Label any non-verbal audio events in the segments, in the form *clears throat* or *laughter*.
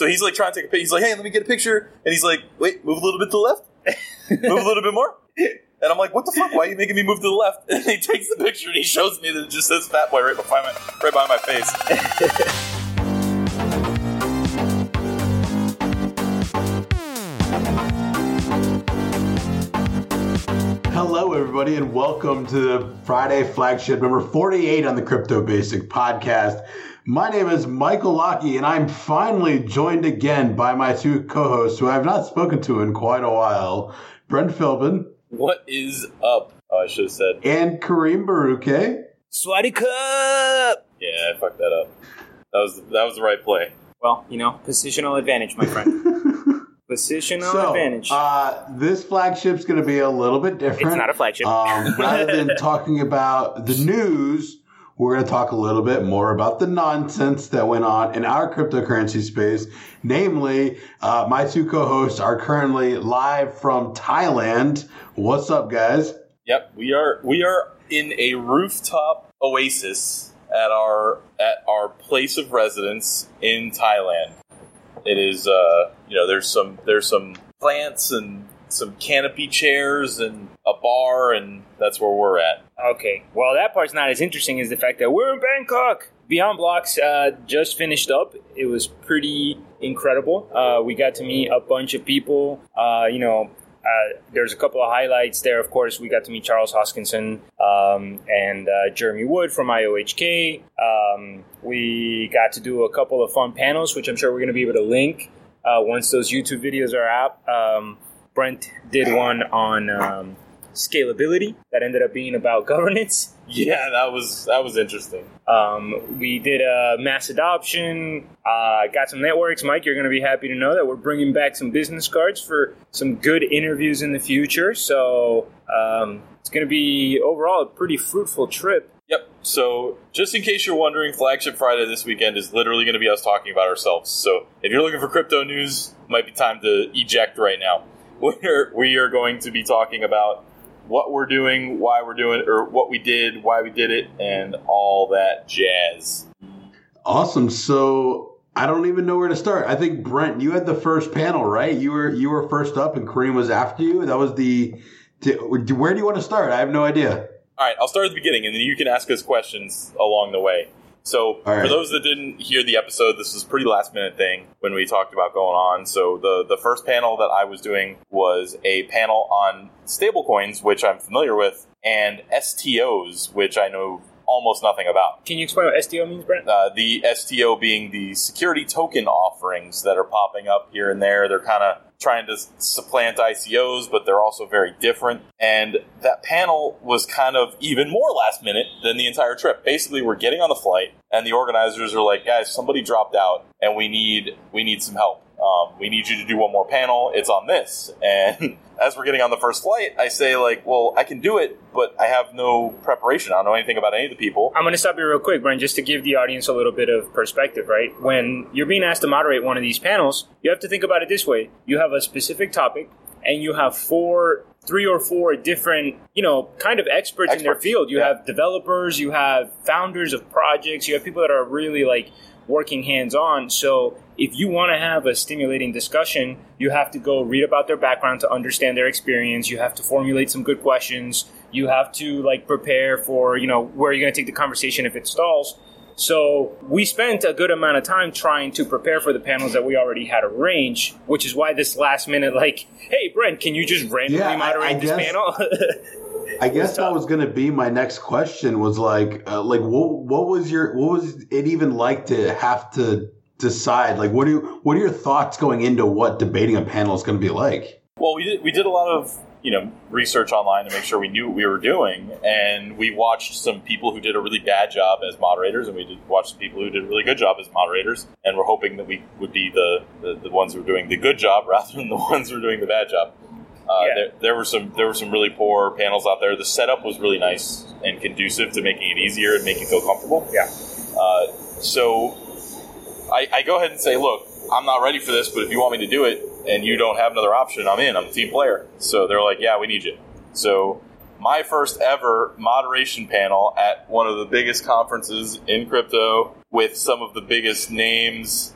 So he's like trying to take a picture. He's like, hey, let me get a picture. And he's like, wait, move a little bit to the left. *laughs* move a little bit more. And I'm like, what the fuck? Why are you making me move to the left? And he takes the picture and he shows me that it just says Fat Boy right behind my, right behind my face. Hello, everybody, and welcome to the Friday flagship number 48 on the Crypto Basic podcast. My name is Michael Lockey, and I'm finally joined again by my two co hosts who I have not spoken to in quite a while Brent Philbin What is up? Oh, I should have said. and Kareem Baruche. Swatty Cup! Yeah, I fucked that up. That was that was the right play. Well, you know, positional advantage, my friend. *laughs* positional So, advantage. uh, this flagship's going to be a little bit different. it's not a flagship. Um, rather than *laughs* talking about the news, we're going to talk a little bit more about the nonsense that went on in our cryptocurrency space. Namely, uh, my two co-hosts are currently live from Thailand. What's up, guys? Yep, we are we are in a rooftop oasis at our at our place of residence in Thailand. It is uh you know there's some there's some plants and some canopy chairs and bar and that's where we're at. okay, well, that part's not as interesting as the fact that we're in Bangkok. Beyond Blocks uh, just finished up. It was pretty incredible. Uh, we got to meet a bunch of people. Uh, you know, uh, there's a couple of highlights there. Of course, we got to meet Charles Hoskinson um, and uh, Jeremy Wood from IOHK. Um, we got to do a couple of fun panels, which I'm sure we're going to be able to link uh, once those YouTube videos are out. Um, Brent did one on um, scalability that ended up being about governance. Yeah, that was that was interesting. Um, we did a mass adoption, uh, got some networks. Mike, you're going to be happy to know that we're bringing back some business cards for some good interviews in the future. So um, it's going to be overall a pretty fruitful trip. Yep. So, just in case you're wondering, Flagship Friday this weekend is literally going to be us talking about ourselves. So, if you're looking for crypto news, might be time to eject right now. *laughs* We're, we are going to be talking about what we're doing, why we're doing, or what we did, why we did it, and all that jazz. Awesome. So I don't even know where to start. I think Brent, you had the first panel, right? You were you were first up, and Kareem was after you. That was the. Where do you want to start? I have no idea. All right, I'll start at the beginning, and then you can ask us questions along the way. So, right. for those that didn't hear the episode, this was a pretty last minute thing when we talked about going on. So, the the first panel that I was doing was a panel on stablecoins, which I'm familiar with, and STOs, which I know almost nothing about. Can you explain what STO means, Brent? Uh, the STO being the security token offerings that are popping up here and there. They're kind of trying to supplant ICOs, but they're also very different. And that panel was kind of even more last minute than the entire trip. Basically, we're getting on the flight, and the organizers are like, "Guys, somebody dropped out, and we need we need some help." Um, we need you to do one more panel. It's on this. *laughs* And as we're getting on the first flight, I say, like, well, I can do it, but I have no preparation. I don't know anything about any of the people. I'm going to stop you real quick, Brent, just to give the audience a little bit of perspective, right? When you're being asked to moderate one of these panels, you have to think about it this way. You have a specific topic, and you have four, three or four different, you know, kind of experts, in their field. You yeah. have developers, you have founders of projects, you have people that are really like working hands on. So if you want to have a stimulating discussion, you have to go read about their background to understand their experience. You have to formulate some good questions. You have to like prepare for, you know, where you're going to take the conversation if it stalls. So we spent a good amount of time trying to prepare for the panels that we already had arranged, which is why this last minute, like, hey Brent, can you just randomly Yeah, I- moderate I this guess- panel? *laughs* I guess that was going to be my next question. Was like, uh, like, what, what was your, what was it even like to have to decide? Like, what do you, what are your thoughts going into what debating a panel is going to be like? Well, we did, we did a lot of you know research online to make sure we knew what we were doing, and we watched some people who did a really bad job as moderators, and we did watch some people who did a really good job as moderators, and we're hoping that we would be the, the, the ones who are doing the good job *laughs* rather than the ones who are doing the bad job. Uh, Yeah. there, there were some there were some really poor panels out there. The setup was really nice and conducive to making it easier and making you feel comfortable. Yeah. Uh, so I, I go ahead and say, look, I'm not ready for this, but if you want me to do it and you don't have another option, I'm in. I'm a team player. So they're like, yeah, we need you. So my first ever moderation panel at one of the biggest conferences in crypto with some of the biggest names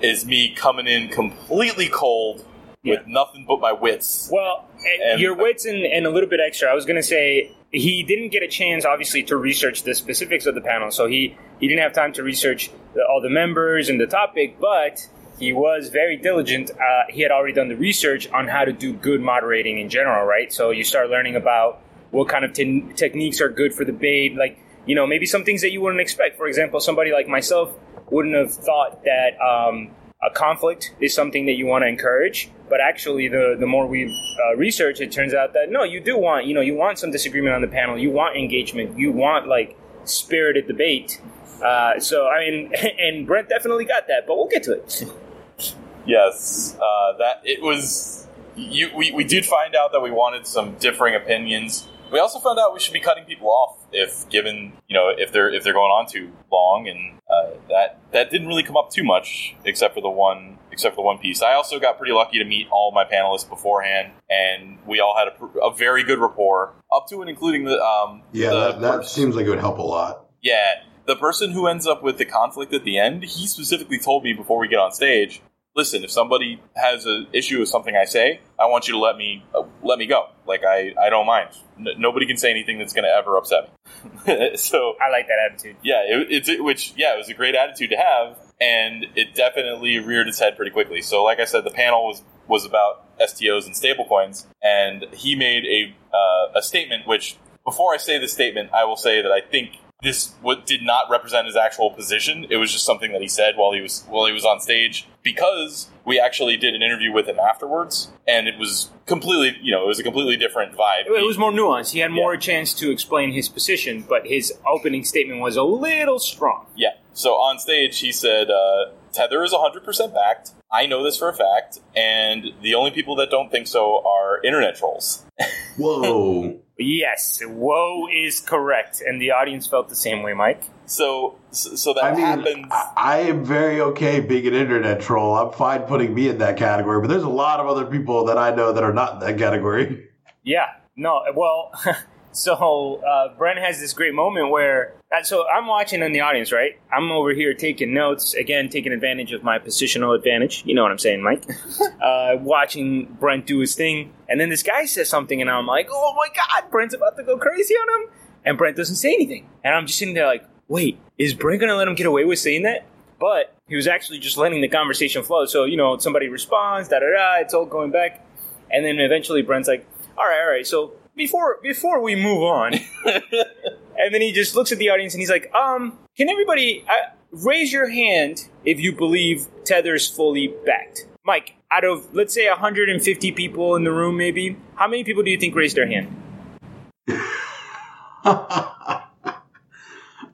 is me coming in completely cold Yeah. with nothing but my wits. Well, and your wits and, and a little bit extra. I was going to say he didn't get a chance, obviously, to research the specifics of the panel. So he, he didn't have time to research the, all the members and the topic, but he was very diligent. Uh, he had already done the research on how to do good moderating in general, right? So you start learning about what kind of te- techniques are good for the debate, like, you know, maybe some things that you wouldn't expect. For example, somebody like myself wouldn't have thought that um, a conflict is something that you want to encourage. But actually, the the more we uh, research, it turns out that no, you do want you know you want some disagreement on the panel, you want engagement, you want like spirited debate. Uh, so I mean, *laughs* and Brent definitely got that, but we'll get to it. Yes, uh, that it was. You, we, we did find out that we wanted some differing opinions. We also found out we should be cutting people off if given you know if they're if they're going on too long, and uh, that that didn't really come up too much except for the one except for the one piece. I also got pretty lucky to meet all my panelists beforehand, and we all had a, a very good rapport up to and including the um Yeah, the that, that seems like it would help a lot. yeah, the person who ends up with the conflict at the end, he specifically told me before we get on stage, listen, if somebody has an issue with something I say, I want you to let me uh, let me go. Like I, I don't mind. N- nobody can say anything that's going to ever upset me. *laughs* so I like that attitude. yeah, it, it's it, which yeah, it was a great attitude to have, and it definitely reared its head pretty quickly. So like I said, the panel was was about STOs and stablecoins, and he made a uh, a statement. Which before I say the statement, I will say that I think this what did not represent his actual position. It was just something that he said while he was while he was on stage because we actually did an interview with him afterwards, and it was completely you know it was a completely different vibe. It was more nuanced. He had more chance to explain his position, but his opening statement was a little strong. Yeah. So on stage, he said, uh, Tether is 100% backed. I know this for a fact. And the only people that don't think so are internet trolls. Whoa. *laughs* Yes, woe is correct, and the audience felt the same way, Mike. So, so so that I mean, happens. I, I am very okay being an internet troll. I'm fine putting me in that category, but there's a lot of other people that I know that are not in that category. Yeah, no, well, *laughs* so uh, Brent has this great moment where, uh, so I'm watching in the audience, right? I'm over here taking notes, again, taking advantage of my positional advantage. You know what I'm saying, Mike? *laughs* uh, watching Brent do his thing, and then this guy says something, and I'm like, oh my god, Brent's about to go crazy on him, and Brent doesn't say anything, and I'm just sitting there like, wait, is Brent gonna let him get away with saying that? But he was actually just letting the conversation flow. So you know, somebody responds, da da da, it's all going back, and then eventually Brent's like, all right, all right. So before before we move on, *laughs* and then he just looks at the audience and he's like, um, can everybody uh, raise your hand if you believe Tether's fully backed? Mike, out of let's say 150 people in the room, maybe how many people do you think raised their hand? *laughs*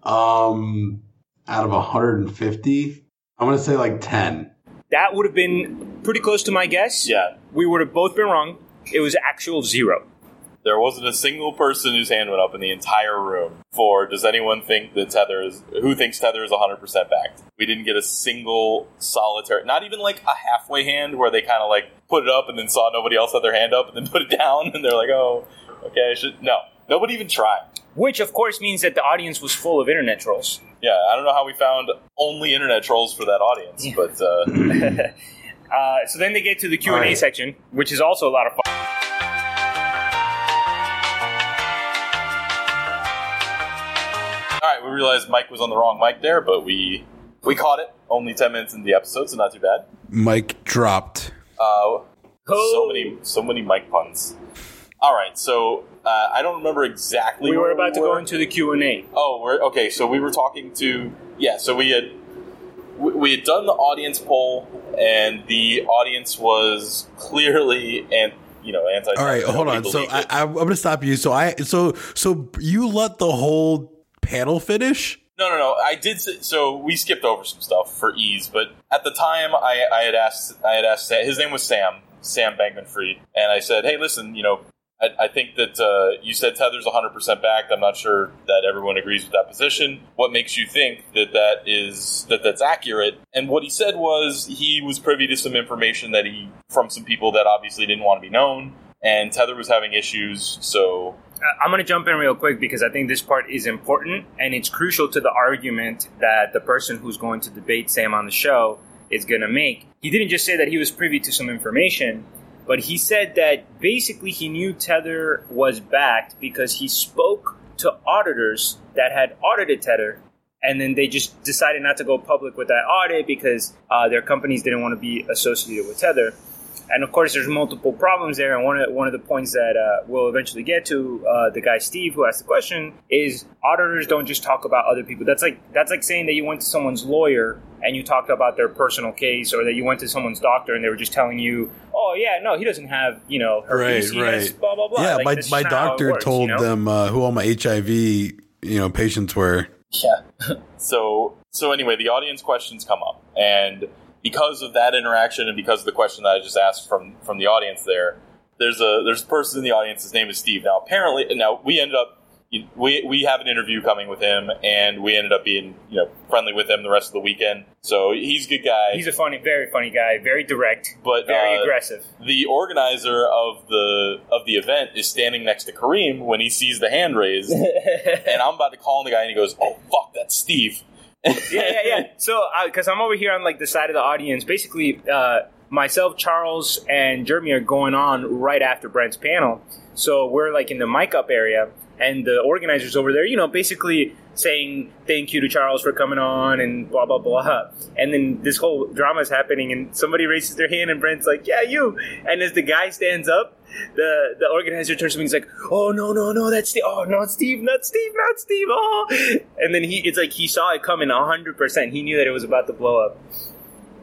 um, out of 150, I'm gonna say like 10. That would have been pretty close to my guess. yeah. we would have both been wrong. It was actual zero. There wasn't a single person whose hand went up in the entire room for does anyone think that Tether is who thinks Tether is 100% backed? We didn't get a single solitary, not even like a halfway hand where they kind of like put it up and then saw nobody else had their hand up and then *laughs* put it down and they're like, "Oh, okay, I should." No. Nobody even tried. Which, of course, means that the audience was full of internet trolls. Yeah, I don't know how we found only internet trolls for that audience, Yeah. but uh, *laughs* Uh, so then they get to the Q and A Alright. section, which is also a lot of fun. We realized Mike was on the wrong mic there, but we we caught it. Only ten minutes into the episode, so not too bad. Mike dropped. Uh, so Oh. many, so many mic puns. All right, so uh, I don't remember exactly. We were about to were. go into the Q and A. Oh, we're okay. So we were talking to yeah. So we had we, we had done the audience poll, and the audience was clearly and you know anti. All right, hold on. So I, I, I'm gonna stop you. So I, so so you let the whole panel finish. No, no, no. I did. Say, so we skipped over some stuff for ease, but at the time, I, I had asked. I had asked. His name was Sam. Sam Bankman Fried, and I said, "Hey, listen. You know, I, I think that uh, you said Tether's 100 percent backed. I'm not sure that everyone agrees with that position. What makes you think that that is that that's accurate?" And what he said was he was privy to some information that he from some people that obviously didn't want to be known, and Tether was having issues. So I'm going to jump in real quick because I think this part is important and it's crucial to the argument that the person who's going to debate Sam on the show is going to make. He didn't just say that he was privy to some information, but he said that basically he knew Tether was backed because he spoke to auditors that had audited Tether and then they just decided not to go public with that audit because uh, their companies didn't want to be associated with Tether. And of course, there's multiple problems there. And one of one of the points that uh, we'll eventually get to, uh, the guy Steve who asked the question, is auditors don't just talk about other people. That's like that's like saying that you went to someone's lawyer and you talked about their personal case, or that you went to someone's doctor and they were just telling you, "Oh yeah, no, he doesn't have you know herpes, Right, he has right. blah blah blah." Yeah, Like, my, my just not how it doctor works, told you know? them uh, who all my HIV you know patients were. Yeah. *laughs* so so anyway, the audience questions come up, and because of that interaction, and because of the question that I just asked from from the audience, there, there's a there's a person in the audience. His name is Steve. Now, apparently, now we ended up. We, we have an interview coming with him, and we ended up being you know friendly with him the rest of the weekend. So he's a good guy. He's a funny, very funny guy, very direct, But, very uh, aggressive. the organizer of the of the event is standing next to Kareem when he sees the hand raised, *laughs* and I'm about to call on the guy, and he goes, "Oh fuck, that's Steve." *laughs* yeah, yeah, yeah. So, because I'm over here on like the side of the audience, basically, uh, myself, Charles, and Jeremy are going on right after Brent's panel. So we're like in the mic up area, and the organizers over there, you know, basically saying thank you to Charles for coming on and blah blah blah. And then this whole drama is happening, and somebody raises their hand, and Brent's like, "Yeah, you." And as the guy stands up, the the organizer turns to me, and he's like, "Oh no, no, no, that's Steve. Oh, not Steve, not Steve, not Steve." Oh, and then he, it's like he saw it coming hundred percent. He knew that it was about to blow up.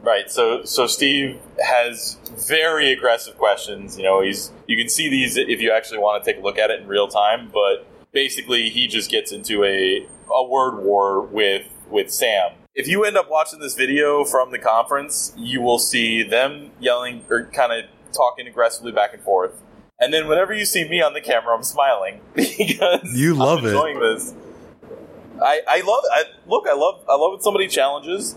Right. So so Steve has very aggressive questions. You know, he's you can see these if you actually want to take a look at it in real time. But basically, he just gets into a a word war with with Sam. If you end up watching this video from the conference, you will see them yelling or kind of talking aggressively back and forth. And then whenever you see me on the camera, I'm smiling *laughs* because You love I'm it. this. I, I love I look I love I love when somebody challenges.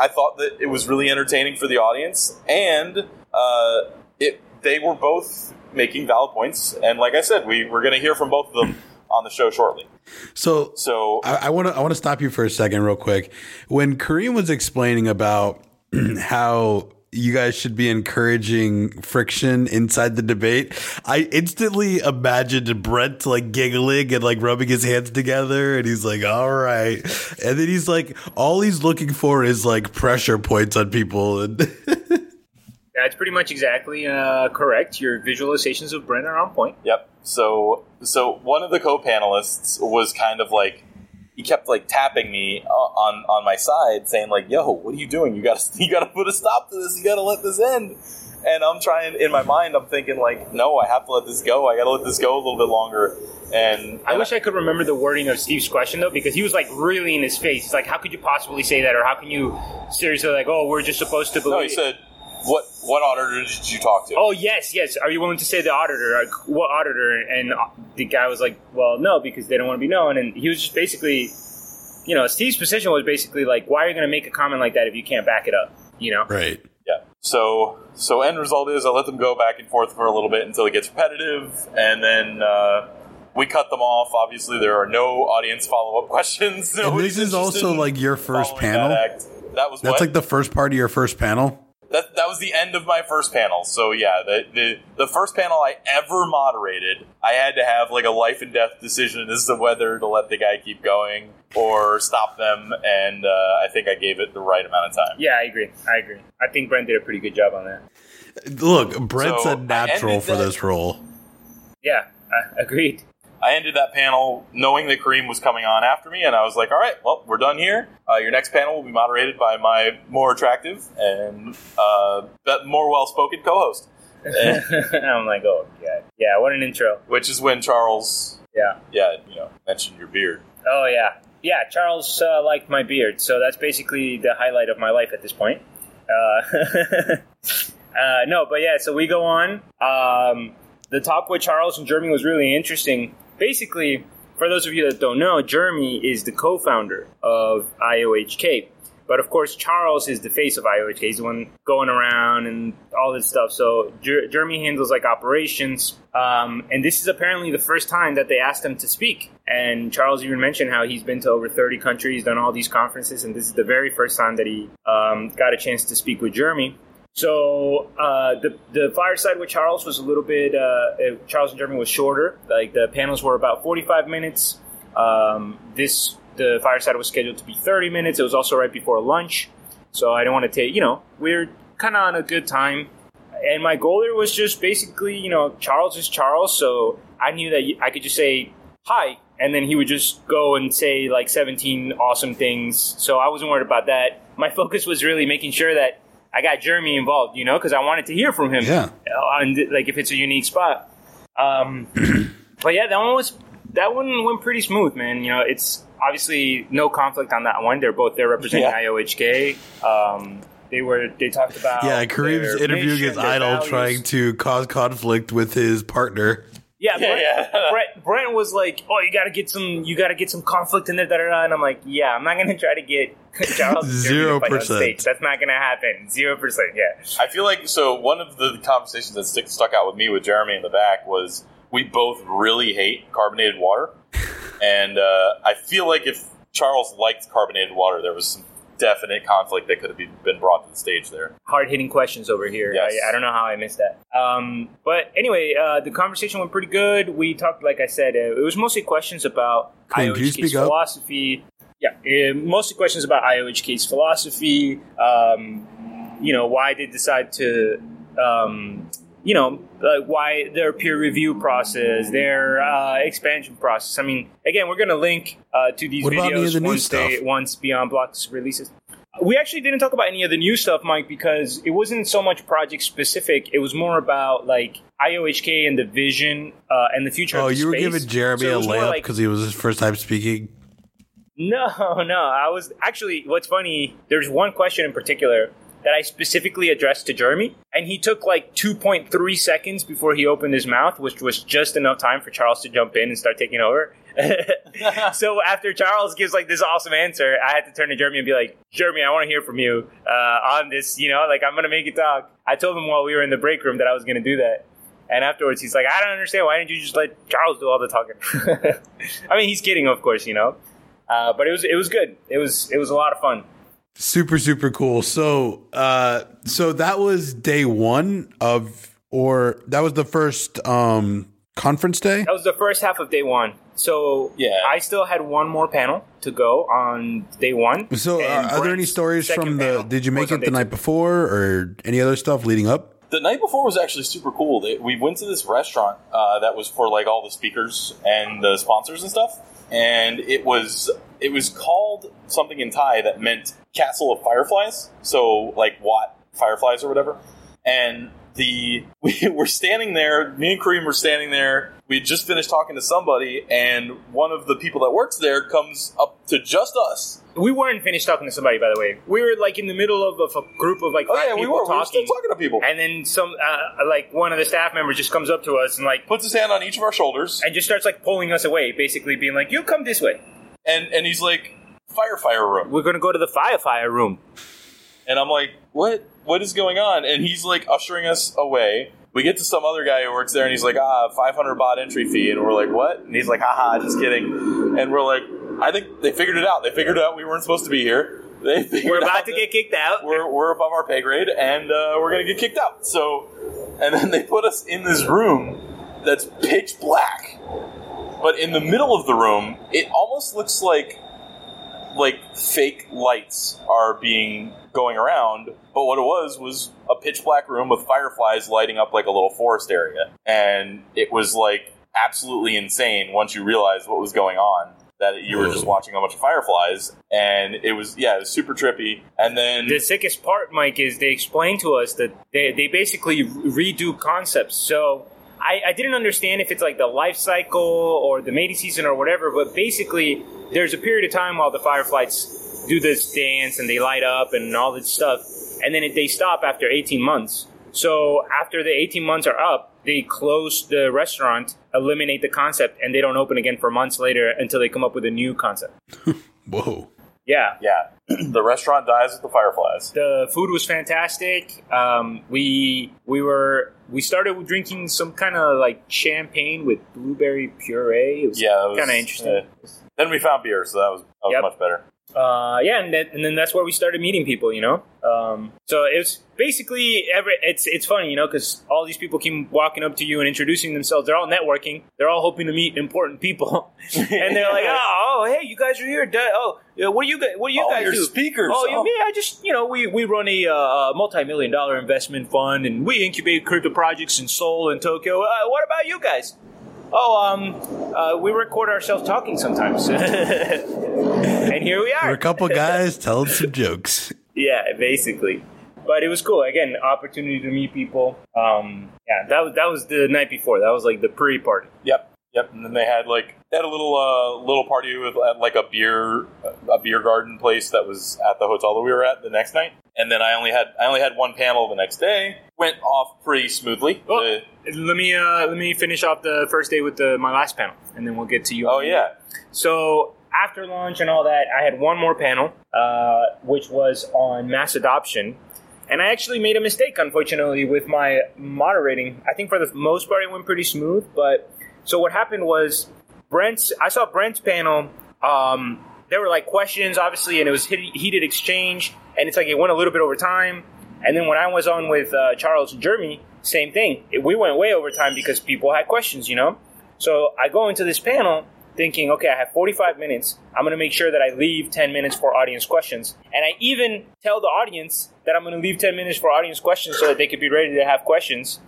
I thought that it was really entertaining for the audience, and uh, it they were both making valid points. And like I said, we we're going to hear from both of them on the show shortly. So So I want to I want to stop you for a second, real quick. When Kareem was explaining about *clears throat* how you guys should be encouraging friction inside the debate, I instantly imagined Brent like giggling and like rubbing his hands together, and he's like, "All right," and then he's like, all he's looking for is like pressure points on people, *laughs* and That's pretty much exactly uh, correct. Your visualizations of Brent are on point. Yep. So so one of the co-panelists was kind of like he kept like tapping me uh, on on my side, saying like, "Yo, what are you doing? You got to *laughs* you got to put a stop to this. You got to let this end." And I'm trying in my mind. I'm thinking like, "No, I have to let this go. I got to let this go a little bit longer." And I wish I could remember the wording of Steve's question though, because he was like really in his face. He's like, "How could you possibly say that?" Or "How can you seriously like, oh, we're just supposed to believe?" no, he said, "What what auditor did you talk to?" Oh yes, yes. Are you willing to say the auditor? Like, what auditor? And uh, the guy was like, "Well, no, because they don't want to be known." And he was just basically, you know, Steve's position was basically like, "Why are you going to make a comment like that if you can't back it up?" You know? right. Yeah. So so end result is I let them go back and forth for a little bit until it gets repetitive, and then uh, we cut them off. Obviously, there are no audience follow up *laughs* questions. And this is also like your first panel. That, that was That's what? like the first part of your first panel. That, that was the end of my first panel. So yeah, the, the the first panel I ever moderated, I had to have like a life and death decision as to whether to let the guy keep going or stop them, and uh, I think I gave it the right amount of time. Yeah, I agree. I agree. I think Brent did a pretty good job on that. Look, Brent's So, a I natural for that- this role. Yeah, I agreed. I ended that panel knowing that Kareem was coming on after me, and I was like, "All right, well, we're done here. Uh, your next panel will be moderated by my more attractive and uh, more well-spoken co-host." *laughs* I'm like, oh god, yeah. What an intro. which is when Charles, Yeah. yeah, you know, mentioned your beard. Oh yeah, yeah. Charles uh, liked my beard, so that's basically the highlight of my life at this point. Uh, *laughs* uh, no, but yeah. So we go on. Um, the talk with Charles and Jeremy was really interesting. Basically, for those of you that don't know, Jeremy is the co-founder of IOHK. But of course, Charles is the face of IOHK. He's the one going around and all this stuff. So Jer- Jeremy handles like operations. Um, and this is apparently the first time that they asked him to speak. And Charles even mentioned how he's been to over 30 countries, done all these conferences, and this is the very first time that he um, got a chance to speak with Jeremy. So uh, the the fireside with Charles was a little bit. Uh, Charles and Jeremy was shorter. Like the panels were about 45 minutes. Um, this the fireside was scheduled to be 30 minutes. It was also right before lunch, so I don't want to take. You know, we're kind of on a good time. And my goal there was just basically, you know, Charles is Charles, so I knew that I could just say hi, and then he would just go and say like 17 awesome things. So I wasn't worried about that. My *laughs* focus was really making sure that I got Jeremy involved, you know, because I wanted to hear from him. Yeah. And like if it's a unique spot. Um, *clears throat* but yeah, that one was that one went pretty smooth, man. You know, it's obviously no conflict on that one. They're both there representing Yeah. IOHK. Um, they were they talked about Yeah, Kareem's interviewing mission, his idol, values. trying to cause conflict with his partner. Yeah, *laughs* Yeah, Brent, yeah. Brent, Brent was like, "Oh, you got to get some, you got to get some conflict in there." Da, da, da. And I'm like, "Yeah, I'm not gonna *laughs* try to get *laughs* Charles Zero Zero percent. percent. That's not gonna happen. Zero percent. Yeah, I feel like so. One of the conversations that stick, stuck out with me with Jeremy in the back was we both really hate carbonated water, and uh, I feel like if Charles liked carbonated water, there was some definite conflict that could have been been brought to the stage there. hard hitting questions over here. Yes. I, I don't know how I missed that. Um, but anyway, uh, the conversation went pretty good. We talked, like I said, uh, it was mostly questions about Kareem, can you IOHK's speak up? philosophy. Yeah, uh, mostly questions about IOHK's philosophy. Um, you know, why they decide to, um, you know, like why their peer review process, their uh, expansion process. I mean, again, we're going to link uh, to these What about any of videos the new once they stuff? once Beyond Blocks releases. We actually didn't talk about any of the new stuff, Mike, because it wasn't so much project specific. It was more about like IOHK and the vision uh, and the future. Oh, of the you were giving Jeremy So a layup like- because he was his first time speaking. no, *laughs* no. I was actually. What's funny? There's one question in particular that I specifically addressed to Jeremy, and he took like 2.3 seconds before he opened his mouth, which was just enough time for Charles to jump in and start taking over. *laughs* *laughs* so after Charles gives like this awesome answer, I had to turn to Jeremy and be like, "Jeremy, I want to hear from you uh, on this. You know, like I'm gonna make you talk." I told him while we were in the break room that I was gonna do that. And afterwards, he's like, I don't understand. Why didn't you just let Charles do all the talking? *laughs* I mean, he's kidding, of course, you know. Uh, but it was it was good. It was it was a lot of fun. Super, super cool. So, uh, so that was day one of, or that was the first um conference day. That was the first half of day one. So Yeah. I still had one more panel to go on day one. So, uh, are there any stories from the? Did you make it the night two. before, or any other stuff leading up? The night before was actually super cool. They, we went to this restaurant uh, that was for like all the speakers and the sponsors and stuff, and it was it was called something in Thai that meant Castle of Fireflies. So like Wat Fireflies or whatever. And the *laughs* we were standing there. Me and Kareem were standing there. We had just finished talking to somebody, and one of the people that works there comes up to just us. We weren't finished talking to somebody, by the way. We were like in the middle of, of a group of like Oh five yeah, we people were. We were still talking. talking to people. and then some uh, like one of the staff members just comes up to us and like Puts his hand on each of our shoulders, and just starts like pulling us away, basically being like, "You come this way. And and he's like, "Fire, fire room." We're gonna go to the fire fire room." And I'm like, what? What is going on? And he's like ushering us away. We get to some other guy who works there, and he's like, ah, 500 baht entry fee. And we're like, what? And he's like, haha, just kidding. And we're like, I think they figured it out. They figured out we weren't supposed to be here. They *laughs* We're about to get kicked out. We're, we're above our pay grade, and uh, we're going to get kicked out. So, and then they put us in this room that's pitch black. But in the middle of the room, it almost looks like like fake lights are being going around, but what it was was a pitch black room with fireflies lighting up like a little forest area. And it was like absolutely insane once you realized what was going on. That you were just watching a bunch of fireflies, and it was yeah, it was super trippy. And then The sickest part, Mike, is they explain to us that they, they basically redo concepts. So I, I didn't understand if it's like the life cycle or the mating season or whatever, but basically there's a period of time while the fireflies do this dance and they light up and all this stuff, and then it, they stop after 18 months. So after the 18 months are up, they close the restaurant, eliminate the concept, and they don't open again for months later until they come up with a new concept. *laughs* Whoa. Yeah, Yeah, *clears throat* the restaurant dies with the fireflies. the food was fantastic. Um, we we were we started with drinking some kind of like champagne with blueberry puree. It was Yeah, kind of interesting. then we found beer, so that was that was Yep. much better. Uh, yeah, and then, and then that's where we started meeting people, you know. Um, so it's basically every. It's it's funny, you know, because all these people keep walking up to you and introducing themselves. They're all networking. They're all hoping to meet important people, *laughs* and they're like, *laughs* oh, oh, hey, you guys are here. Oh, what do you guys? What do you Oh, guys do? speakers. Oh, you Oh. me? I just you know we we run a uh, multi-million dollar investment fund, and we incubate crypto projects in Seoul and Tokyo. Uh, what about you guys? Oh, um, uh, we record ourselves talking sometimes, *laughs* and here we are. We're a couple guys telling some jokes. Yeah, basically. But it was cool. Again, opportunity to meet people. Um, yeah, that was that was the night before. That was like the pre-party. Yep, yep. And then they had like they had a little uh, little party with at, like a beer a beer garden place that was at the hotel that we were at the next night. And then I only had I only had one panel the next day. Went off pretty smoothly. Oh, The- let me uh, let me finish off the first day with the, my last panel, and then we'll get to you. oh yeah, So after lunch and all that, I had one more panel, uh, which was on mass adoption. And I actually made a mistake, unfortunately, with my moderating. I think for the most part it went pretty smooth. But so what happened was Brent's. I saw Brent's panel. Um, there were like questions, obviously, and it was heated, heated exchange. And it's like it went a little bit over time. And then when I was on with uh, Charles and Jeremy, same thing. We went way over time because people had questions, you know. So I go into this panel thinking, okay, I have 45 minutes. I'm going to make sure that I leave 10 minutes for audience questions. And I even tell the audience that I'm going to leave 10 minutes for audience questions so that they could be ready to have questions.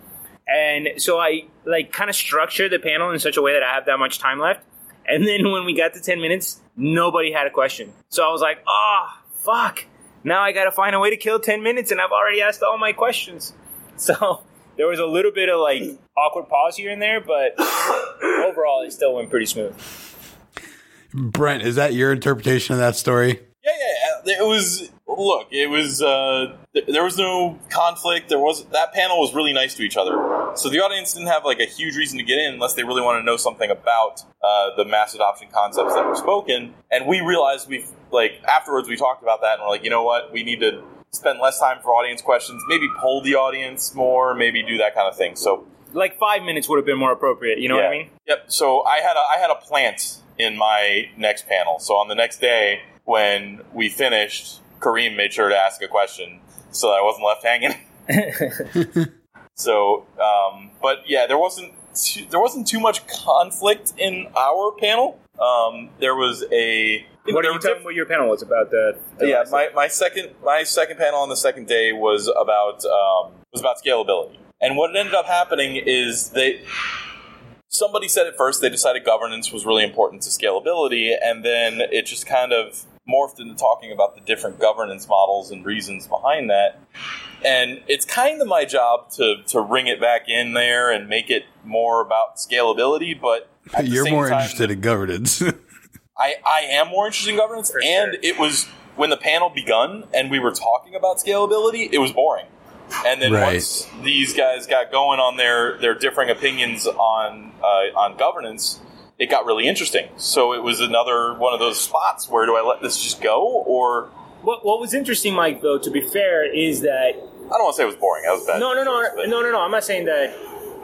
And so I like kind of structure the panel in such a way that I have that much time left. And then when we got to 10 minutes, nobody had a question. So I was like, oh, fuck. Now I got to find a way to kill 10 minutes and I've already asked all my questions. *laughs* So there was a little bit of like awkward pause here and there, but *coughs* overall it still went pretty smooth. Brent, is that your interpretation of that story? yeah, yeah. yeah. It was look. It was uh, th- there was no conflict. There was that panel was really nice to each other. So the audience didn't have like a huge reason to get in unless they really want to know something about uh, the mass adoption concepts that were spoken. And we realized we like afterwards we talked about that and we're like, you know what, we need to spend less time for audience questions. Maybe poll the audience more. Maybe do that kind of thing. So Like five minutes would have been more appropriate. You know what I mean? Yep. So I had a I had a plant in my next panel. So on the next day when we finished, Kareem made sure to ask a question so that I wasn't left hanging. *laughs* so, um, but yeah, there wasn't too, there wasn't too much conflict in our panel. Um, there was a What are you telling diff- what your panel was about? The yeah, my, my second my second panel on the second day was about um, was about scalability, and what ended up happening is they somebody said at first they decided governance was really important to scalability, and then it just kind of morphed into talking about the different governance models and reasons behind that. And it's kind of my job to to ring it back in there and make it more about scalability, but at You're same more time- interested in governance. *laughs* I, I am more interested in governance, For and sure. it was when the panel begun and we were talking about scalability, it was boring. And then Right. once these guys got going on their, their differing opinions on uh, on governance, it got really interesting. So it was another one of those spots where do I let this just go, or what, what was interesting, Mike, though, to be fair, is that I don't want to say it was boring. That was bad. no, no, no, but- no, no, no. I'm not saying that.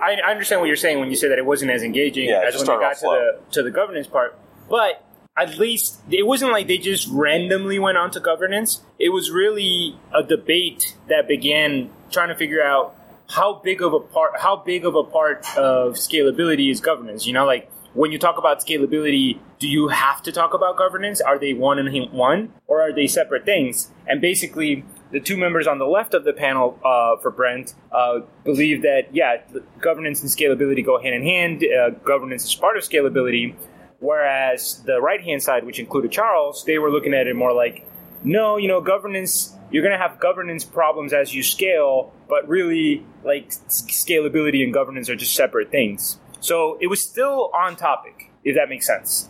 I, I understand what you're saying when you say that it wasn't as engaging Yeah, as when they got to the to the governance part, but at least it wasn't like they just randomly went on to governance. It was really a debate that began trying to figure out how big of a part how big of a part of scalability is governance. You know, like when you talk about scalability, do you have to talk about governance? Are they one and one, or are they separate things? And basically, the two members on the left of the panel uh, for Brent uh, believe that yeah, governance and scalability go hand in hand. Uh, governance is part of scalability, whereas the right hand side, which included Charles, they were looking at it more like no, you know, governance. You're going to have governance problems as you scale, but really, like scalability and governance are just separate things. So it was still on topic, if that makes sense.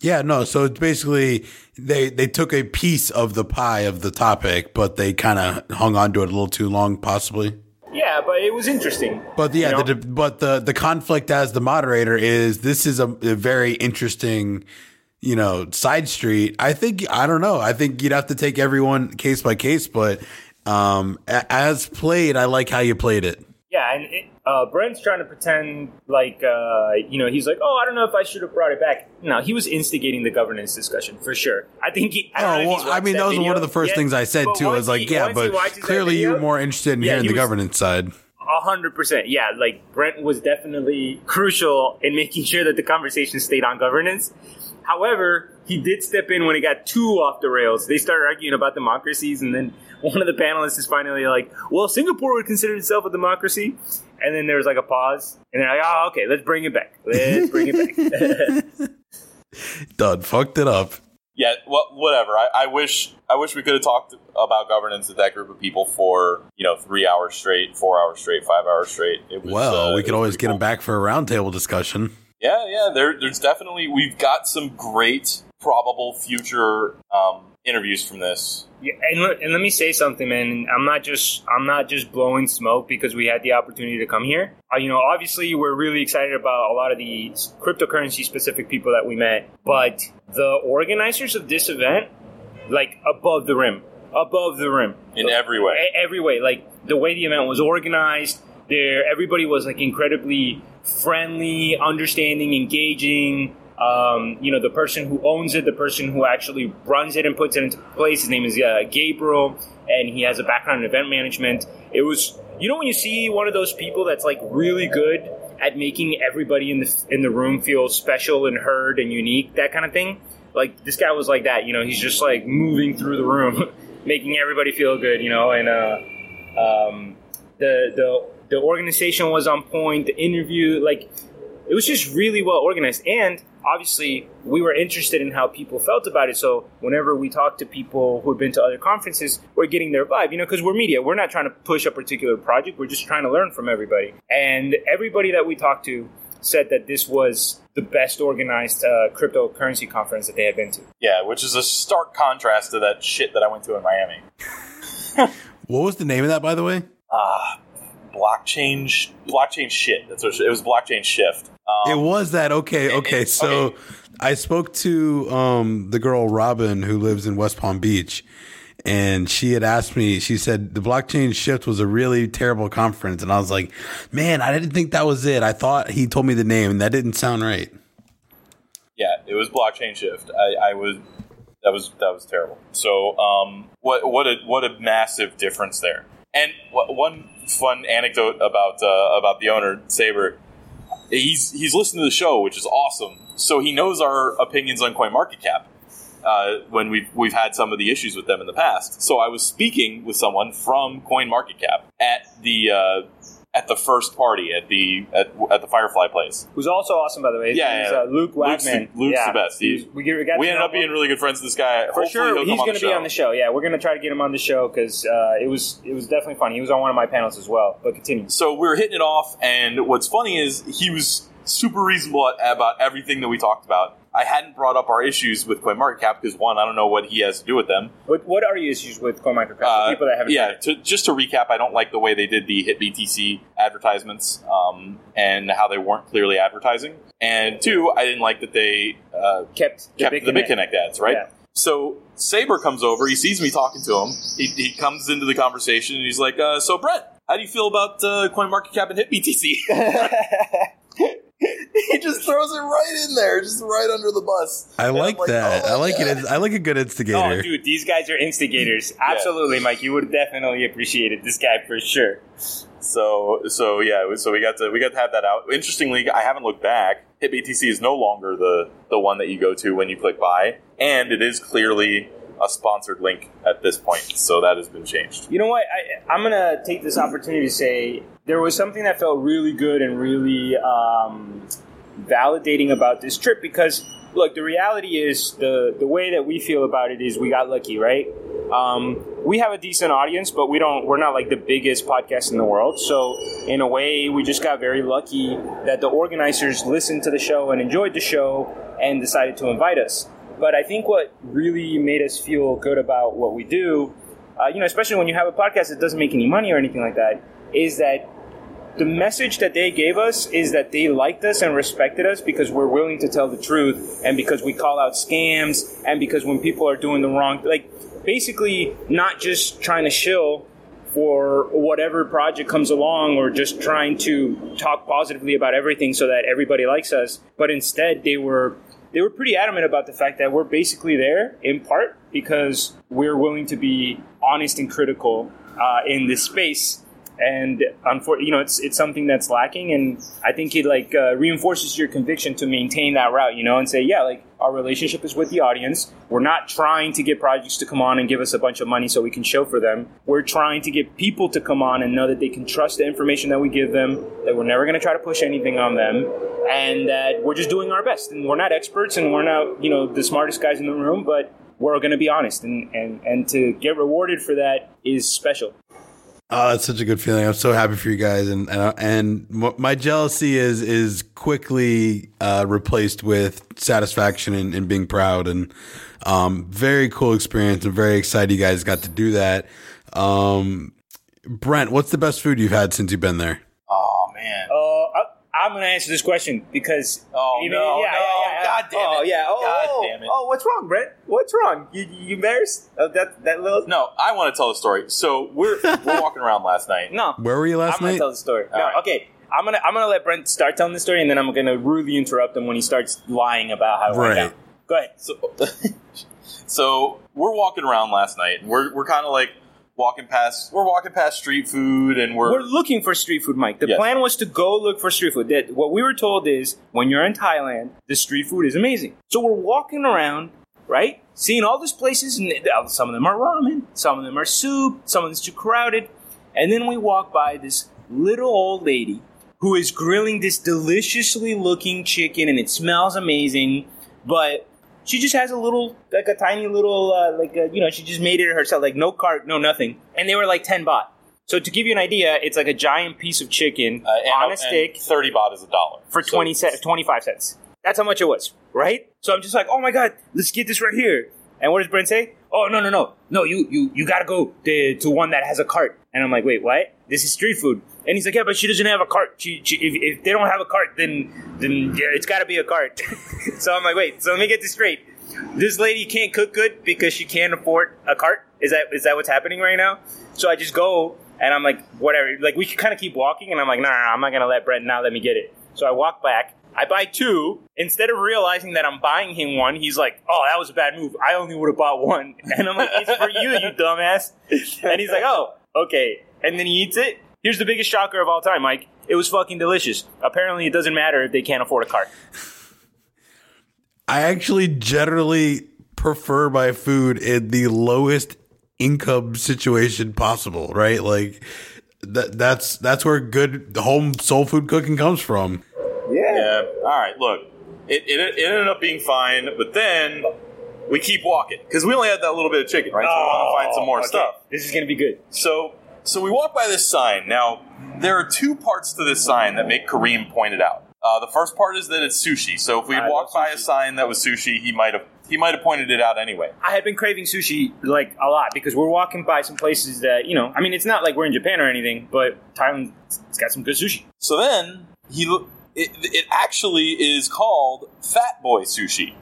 yeah, no. So it's basically they they took a piece of the pie of the topic, but they kind of hung on to it a little too long, possibly. Yeah, but it was interesting. But yeah, You know? the, but the the conflict as the moderator is this is a, a very interesting, you know, side street. I think I don't know. I think you'd have to take everyone case by case, but um, as played, I like how you played it. Yeah, and it, uh, Brent's trying to pretend like uh, you know he's like, oh, I don't know if I should have brought it back. No, he was instigating the governance discussion for sure. I think he. I oh well, I mean that was one of the first yet, things I said too. I was like, he, yeah, but clearly you were more interested in yeah, hearing the was, governance side. A hundred percent, yeah. Like Brent was definitely crucial in making sure that the conversation stayed on governance. However, he did step in when it got too off the rails. They started arguing about democracies, and then one of the panelists is finally like, "Well, Singapore would consider itself a democracy," and then there was like a pause, and they're like, "Oh, okay, let's bring it back. Let's bring it back." *laughs* Done. Fucked it up. Yeah, well, whatever. I, I, wish I wish we could have talked about governance with that group of people for you know three hours straight, four hours straight, five hours straight. Was, well, uh, we could always get cool. them back for a roundtable discussion. Yeah, yeah. There, there's definitely we've got some great probable future um, interviews from this. Yeah, and, and let me say something, man. I'm not just I'm not just blowing smoke because we had the opportunity to come here. Uh, you know, obviously we're really excited about a lot of the cryptocurrency specific people that we met, but the organizers of this event, like above the rim, above the rim in every way, every way. Like the way the event was organized, there everybody was like incredibly friendly, understanding, engaging um, you know, the person who owns it, the person who actually runs it and puts it into place. His name is uh, Gabriel, and he has a background in event management. It was, you know, when you see one of those people that's like really good at making everybody in the in the room feel special and heard and unique, that kind of thing. Like this guy was like that. You know, he's just like moving through the room, *laughs* making everybody feel good. You know, and uh, um, the the the organization was on point. The interview, like, it was just really well organized and obviously we were interested in how people felt about it. So whenever we talk to people who have been to other conferences, we're getting their vibe, you know, because we're media. We're not trying to push a particular project. We're just trying to learn from everybody. And everybody that we talked to said that this was the best organized uh, cryptocurrency conference that they had been to. Yeah, which is a stark contrast to that shit that I went to in Miami. *laughs* what was the name of that, by the way? Ah, uh, blockchain blockchain shit. That's what it was. Blockchain shift. Um, it was that. Okay. Okay. It, so okay. I spoke to um, the girl Robin who lives in West Palm Beach. And she had asked me, she said the blockchain shift was a really terrible conference. And I was like, man, I didn't think that was it. I thought he told me the name and that didn't sound right. Yeah, it was blockchain shift. I, I was, that was, that was terrible. So, um, what, what a, what a massive difference there. And one fun anecdote about, uh, about the owner, Saber, he's he's listened to the show, which is awesome. So he knows our opinions on Coin CoinMarketCap uh, when we've we've had some of the issues with them in the past. So I was speaking with someone from CoinMarketCap at the uh, at the first party at the at, at the Firefly place. Who's also awesome, by the way. Yeah, yeah. Uh, Luke Wagman. Luke's, the, Luke's yeah. the best. He, we, we, we ended up being really good friends with this guy. For Hopefully sure, he's going to be on the show. Yeah, we're going to try to get him on the show because uh, it was it was definitely fun. He was on one of my panels as well. But continue. So we were hitting it off, and what's funny is he was super reasonable about everything that we talked about. I hadn't brought up our issues with CoinMarketCap because one, I don't know what he has to do with them. What, what are your issues with CoinMarketCap? Uh, people that haven't. Yeah, to, just to recap, I don't like the way they did the HitBTC advertisements um, and how they weren't clearly advertising. And two, I didn't like that they uh, kept the, kept Big, the BitConnect ads, right? Yeah. So Saber comes over. He sees me talking to him. He, he comes into the conversation and he's like, uh, "So Brett, how do you feel about uh, CoinMarketCap and HitBTC?" *laughs* *laughs* *laughs* he just throws it right in there, just right under the bus. I like, like, that. Oh, I like yeah. it. I like a good instigator. Oh, dude, these guys are instigators. Absolutely, yeah. Mike. You would definitely appreciate it. This guy for sure. So, so yeah, so we got to we got to have that out. Interestingly, I haven't looked back. HitBTC is no longer the the one that you go to when you click buy, and it is clearly a sponsored link at this point. So that has been changed. You know what? I, I'm gonna take this opportunity to say there was something that felt really good and really um, validating about this trip because look, the reality is the the way that we feel about it is we got lucky, right? Um, we have a decent audience, but we don't. We're not like the biggest podcast in the world. So in a way, we just got very lucky that the organizers listened to the show and enjoyed the show and decided to invite us. But I think what really made us feel good about what we do, uh, you know, especially when you have a podcast that doesn't make any money or anything like that, is that the message that they gave us is that they liked us and respected us because we're willing to tell the truth and because we call out scams and because when people are doing the wrong like basically not just trying to shill for whatever project comes along or just trying to talk positively about everything so that everybody likes us but instead they were they were pretty adamant about the fact that we're basically there in part because we're willing to be honest and critical uh, in this space and unfortunately, you know, it's it's something that's lacking, and I think it like uh, reinforces your conviction to maintain that route, you know, and say, yeah, like our relationship is with the audience. We're not trying to get projects to come on and give us a bunch of money so we can show for them. We're trying to get people to come on and know that they can trust the information that we give them, that we're never going to try to push anything on them, and that we're just doing our best. And we're not experts, and we're not, you know, the smartest guys in the room, but we're going to be honest, and, and and to get rewarded for that is special. Oh, that's such a good feeling. I'm so happy for you guys, and and, and my jealousy is is quickly uh, replaced with satisfaction and, and being proud, and um, very cool experience. I'm very excited you guys got to do that. Um, Brent, what's the best food you've had since you've been there? Oh man. I'm going to answer this question because. Oh even- no, yeah, no, yeah, yeah. God damn oh, it, oh, yeah. Oh, God oh, damn it. Oh, what's wrong, Brent? What's wrong? You, you embarrassed of that that little? No, I want to tell the story. So we're *laughs* we're walking around last night. No. Where were you last I'm gonna night? tell the story. All no, right. okay. I'm gonna I'm gonna let Brent start telling the story, and then I'm gonna rudely interrupt him when he starts lying about how it went Right. down. Go ahead. So, *laughs* so we're walking around last night. and We're we're kind of like walking past. We're walking past street food, and we're, We're looking for street food, Mike. The Yes. plan was to go look for street food. That what we were told is when you're in Thailand, the street food is amazing. So we're walking around, right, seeing all these places, and uh, some of them are ramen, some of them are soup, some of them's too crowded, and then we walk by this little old lady who is grilling this deliciously looking chicken, and it smells amazing, but. She just has a little, like a tiny little, uh, like a, you know, she just made it herself, like no cart, no nothing, and they were like ten baht. So to give you an idea, it's like a giant piece of chicken uh, and, on a stick Thirty baht is a dollar for So 20 cents, 25 cents. That's how much it was, right? So I'm just like, oh my god, let's get this right here. And what does Brent say? Oh no no no no you you you gotta go to, to one that has a cart. And I'm like, wait, what? This is street food. And he's like, yeah, but she doesn't have a cart. She, she if, if they don't have a cart, then then yeah, it's got to be a cart. *laughs* so I'm like, wait. So let me get this straight. This lady can't cook good because she can't afford a cart. Is that is that what's happening right now? So I just go and I'm like, whatever. Like we kind of keep walking, and I'm like, nah, nah, I'm not gonna let Brent not let me get it. So I walk back. I buy two. Instead of realizing that I'm buying him one, he's like, "Oh, that was a bad move. I only would have bought one." *laughs* And I'm like, "It's for you, you dumbass." And he's like, "Oh, okay." And then he eats it. Here's the biggest shocker of all time, Mike. It was fucking delicious. Apparently, it doesn't matter if they can't afford a cart. I actually generally prefer my food in the lowest income situation possible, right? Like that that's that's where good home soul food cooking comes from. Yeah. All right. Look, it, it, it ended up being fine, but then we keep walking because we only had that little bit of chicken, right? So we want to oh, find some more Oh, okay. stuff. This is gonna be good. So so we walk by this sign. Now there are two parts to this sign that make Kareem point it out. Uh, the first part is that it's sushi. So if we had walked by a sign that was sushi, he might have he might have pointed it out anyway. I had been craving sushi like a lot because we're walking by some places that you know. I mean, it's not like we're in Japan or anything, but Thailand, it's got some good sushi. So then he it, it actually is called Fat Boy Sushi.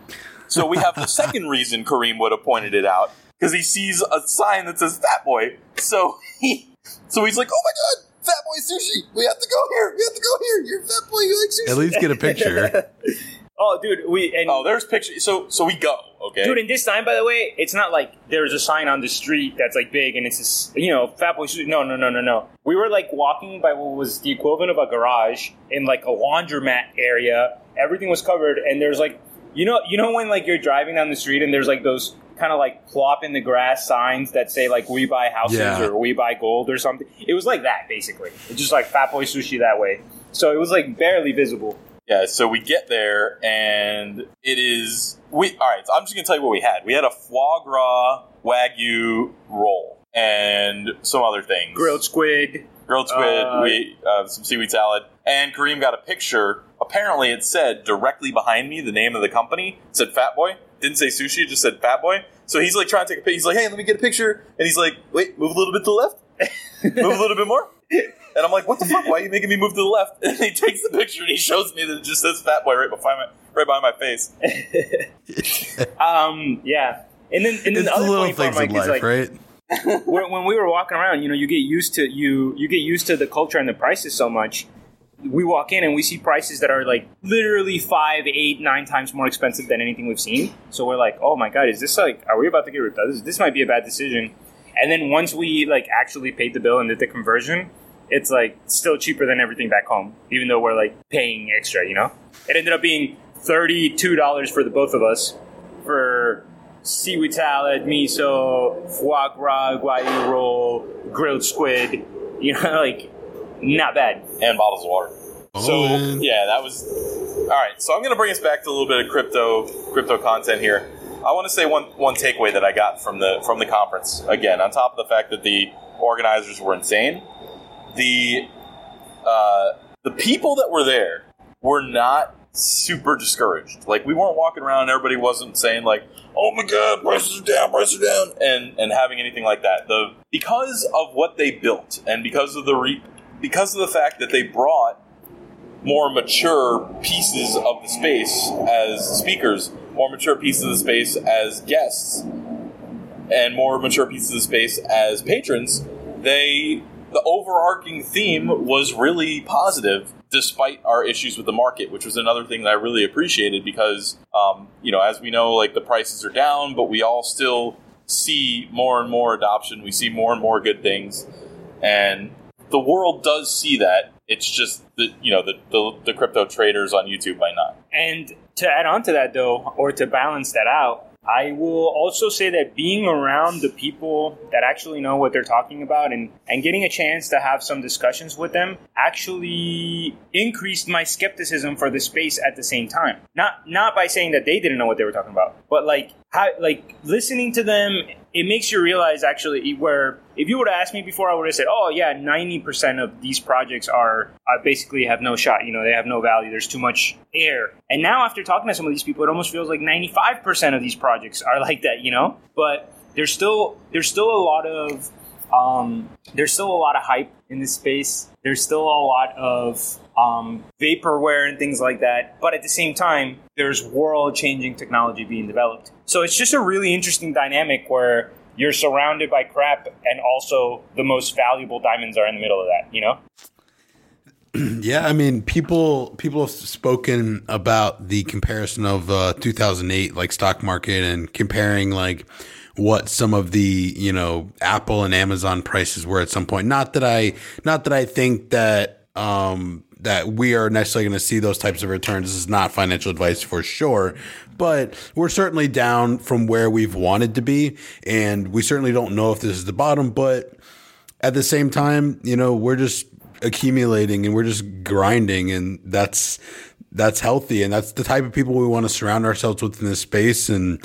So we have the *laughs* second reason Kareem would have pointed it out because he sees a sign that says Fat Boy. So he so he's like, "Oh my god, Fat Boy Sushi! We have to go here. We have to go here. You're fat boy. You like sushi." At least get a picture. *laughs* Oh, dude, we and Oh, there's pictures. So so we go. Okay. dude, in this sign, by the way, it's not like there's a sign on the street that's like big and it's just you know fat boy sushi. No, no, no, no, no. We were like walking by what was the equivalent of a garage in like a laundromat area. Everything was covered, and there's like you know you know when like you're driving down the street and there's like those kind of like plop in the grass signs that say like we buy houses Yeah. or we buy gold or something. It was like that basically. It's just like fat boy sushi that way. So it was like barely visible. Yeah, so we get there and it is we all right, so I'm just gonna tell you what we had. We had a foie gras wagyu roll and some other things. Grilled squid. grilled squid, Uh, we uh, some seaweed salad, and Kareem got a picture. Apparently, it said directly behind me the name of the company. It said Fat Boy. Didn't say sushi, it just said Fat Boy. So he's like trying to take a picture. He's like, "Hey, let me get a picture," and he's like, "Wait, move a little bit to the left, *laughs* move a little bit more." And I'm like, what the fuck? Why are you making me move to the left? And he takes the picture and he shows me that it just says Fat Boy right behind my right behind my face. *laughs* um, yeah. And then, and then It's the the other little funny part, things in Mike, life, like right? *laughs* when, when we were walking around, you know, you get used to you you get used to the culture and the prices so much. We walk in and we see prices that are like literally five, eight, nine times more expensive than anything we've seen. So we're like, oh my god, is this like, are we about to get ripped out? This, this might be a bad decision. And then once we like actually paid the bill and did the conversion, it's like still cheaper than everything back home, even though we're like paying extra. You know, it ended up being thirty two dollars for the both of us for seaweed salad, miso, foie gras, wagyu roll, grilled squid. You know, *laughs* like not bad. and bottles of water. So man. yeah, that was all right. So I'm going to bring us back to a little bit of crypto crypto content here. I want to say one one takeaway that I got from the from the conference. Again, on top of the fact that the organizers were insane, the uh, the people that were there were not super discouraged. Like we weren't walking around, everybody wasn't saying like, "Oh my god, prices are down, prices are down," and and having anything like that. The because of what they built and because of the re, because of the fact that they brought more mature pieces of the space as speakers, more mature pieces of the space as guests, and more mature pieces of the space as patrons, they the overarching theme was really positive despite our issues with the market, which was another thing that I really appreciated because um, you know, as we know, like the prices are down, but we all still see more and more adoption. We see more and more good things, and the world does see that. It's just the you know the, the, the crypto traders on YouTube might not. And to add on to that, though, or to balance that out, I will also say that being around the people that actually know what they're talking about and, and getting a chance to have some discussions with them actually increased my skepticism for the space at the same time. Not not by saying that they didn't know what they were talking about, but like how like listening to them, it makes you realize actually where if you would have asked me before, I would have said, "Oh yeah, ninety percent of these projects are uh, basically have no shot. You know, they have no value. There's too much air." And now, after talking to some of these people, it almost feels like ninety-five percent of these projects are *laughs* like that. You know, but there's still there's still a lot of um, there's still a lot of hype in this space. There's still a lot of um, vaporware and things like that. But at the same time, there's world changing technology being developed. So it's just a really interesting dynamic where you're surrounded by crap and also the most valuable diamonds are in the middle of that, you know? *clears throat* Yeah, I mean, people people have spoken about the comparison of uh, 2008 like stock market and comparing like what some of the you know Apple and Amazon prices were at some point. Not that I not that I think that um, that we are necessarily going to see those types of returns. This is not financial advice for sure, but we're certainly down from where we've wanted to be, and we certainly don't know if this is the bottom, but at the same time, you know, we're just accumulating and we're just grinding and that's that's healthy and that's the type of people we want to surround ourselves with in this space and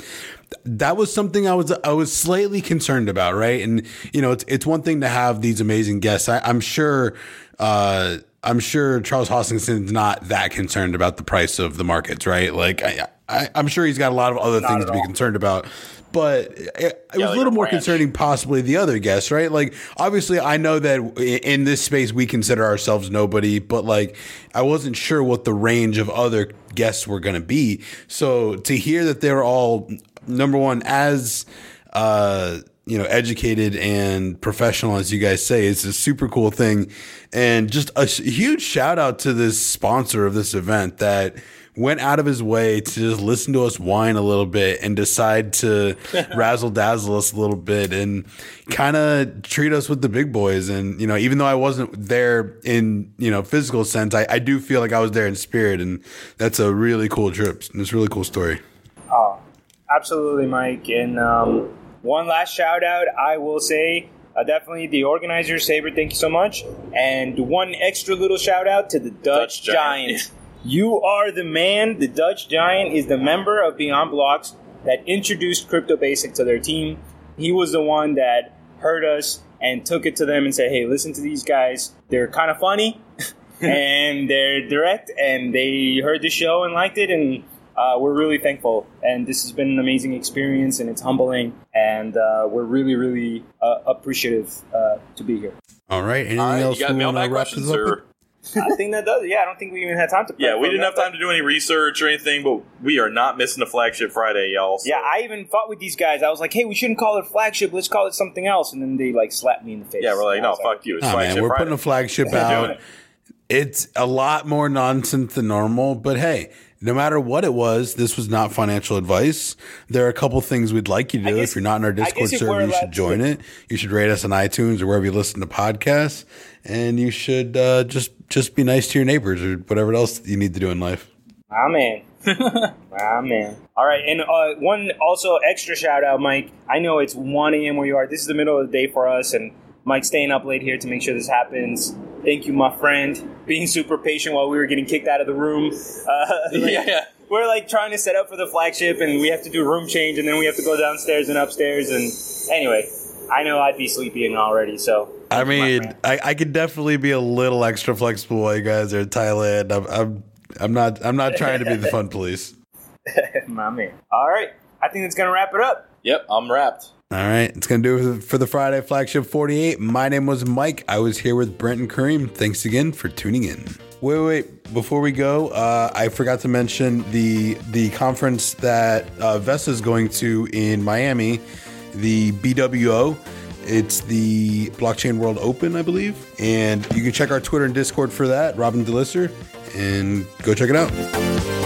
that was something I was I was slightly concerned about, right? And you know, it's it's one thing to have these amazing guests. I, I'm sure uh I'm sure Charles Hoskinson's not that concerned about the price of the markets, right? Like I, I I'm sure he's got a lot of other things at to be all. concerned about. But it, it was like a little more ranch. concerning, possibly the other guests, right? Like, obviously, I know that in this space we consider ourselves nobody, but like, I wasn't sure what the range of other guests were going to be. So to hear that they're all number one as uh, you know educated and professional as you guys say, it's a super cool thing, and just a huge shout out to this sponsor of this event that went out of his way to just listen to us whine a little bit and decide to *laughs* razzle dazzle us a little bit and kind of treat us with the big boys. And, you know, even though I wasn't there in, you know, physical sense, I, I do feel like I was there in spirit. And that's a really cool trip. And It's a really cool story. Oh, absolutely, Mike. And um, one last shout out, I will say. Uh, definitely the organizer Saber, thank you so much. And one extra little shout out to the Dutch, Dutch Giant. Giant. You are the man. The Dutch Giant is the member of Beyond Blocks that introduced Crypto Basic to their team. He was the one that heard us and took it to them and said, hey, listen to these guys. They're kind of funny *laughs* and they're direct and they heard the show and liked it and uh, we're really thankful and this has been an amazing experience and it's humbling and uh, we're really really uh, appreciative uh, to be here All right. Anything All right, else you got we want to mailbag wrap questions up? or? I think that does. it. Yeah, I don't think we even had time to. Yeah, we didn't have time to do any research or anything, but we are not missing a flagship Friday, y'all. so- Yeah, I even fought with these guys. I was like, "Hey, we shouldn't call it flagship. Let's call it something else." And then they like slapped me in the face. yeah, we're like, no, was like, fuck you. It's Nah, flagship man, we're Friday. putting a flagship out. it. It's a lot more nonsense than normal, but hey, no matter what it was, this was not financial advice. There are a couple things we'd like you to do. guess- if you're not in our Discord server, you should join to- it. You should rate us on iTunes or wherever you listen to podcasts, and you should uh, just just be nice to your neighbors or whatever else you need to do in life. Amen. man, ah. All right, and uh, one also extra shout out, Mike. I know it's one a.m. where you are. This is the middle of the day for us, and Mike's staying up late here to make sure this happens. Thank you, my friend, being super patient while we were getting kicked out of the room. Uh, *laughs* like, Yeah, yeah. We're like trying to set up for the flagship, and we have to do room change, and then we have to go downstairs and upstairs. And anyway, I know I'd be sleeping already, so. I thank you, my mean. I, I could definitely be a little extra flexible while you guys are in Thailand. I'm, I'm I'm not I'm not trying to be the fun *laughs* police. my man. All right, I think that's gonna wrap it up. Yep, I'm wrapped. All right, it's gonna do it for the, Friday flagship 48. My name was Mike. I was here with Brent and Kareem. Thanks again for tuning in. Wait, wait, before we go, uh, I forgot to mention the the conference that uh, Vesta's going to in Miami, the BWO. It's the Blockchain World Open, I believe, and you can check our Twitter and Discord for that. Robin Delisser, and go check it out.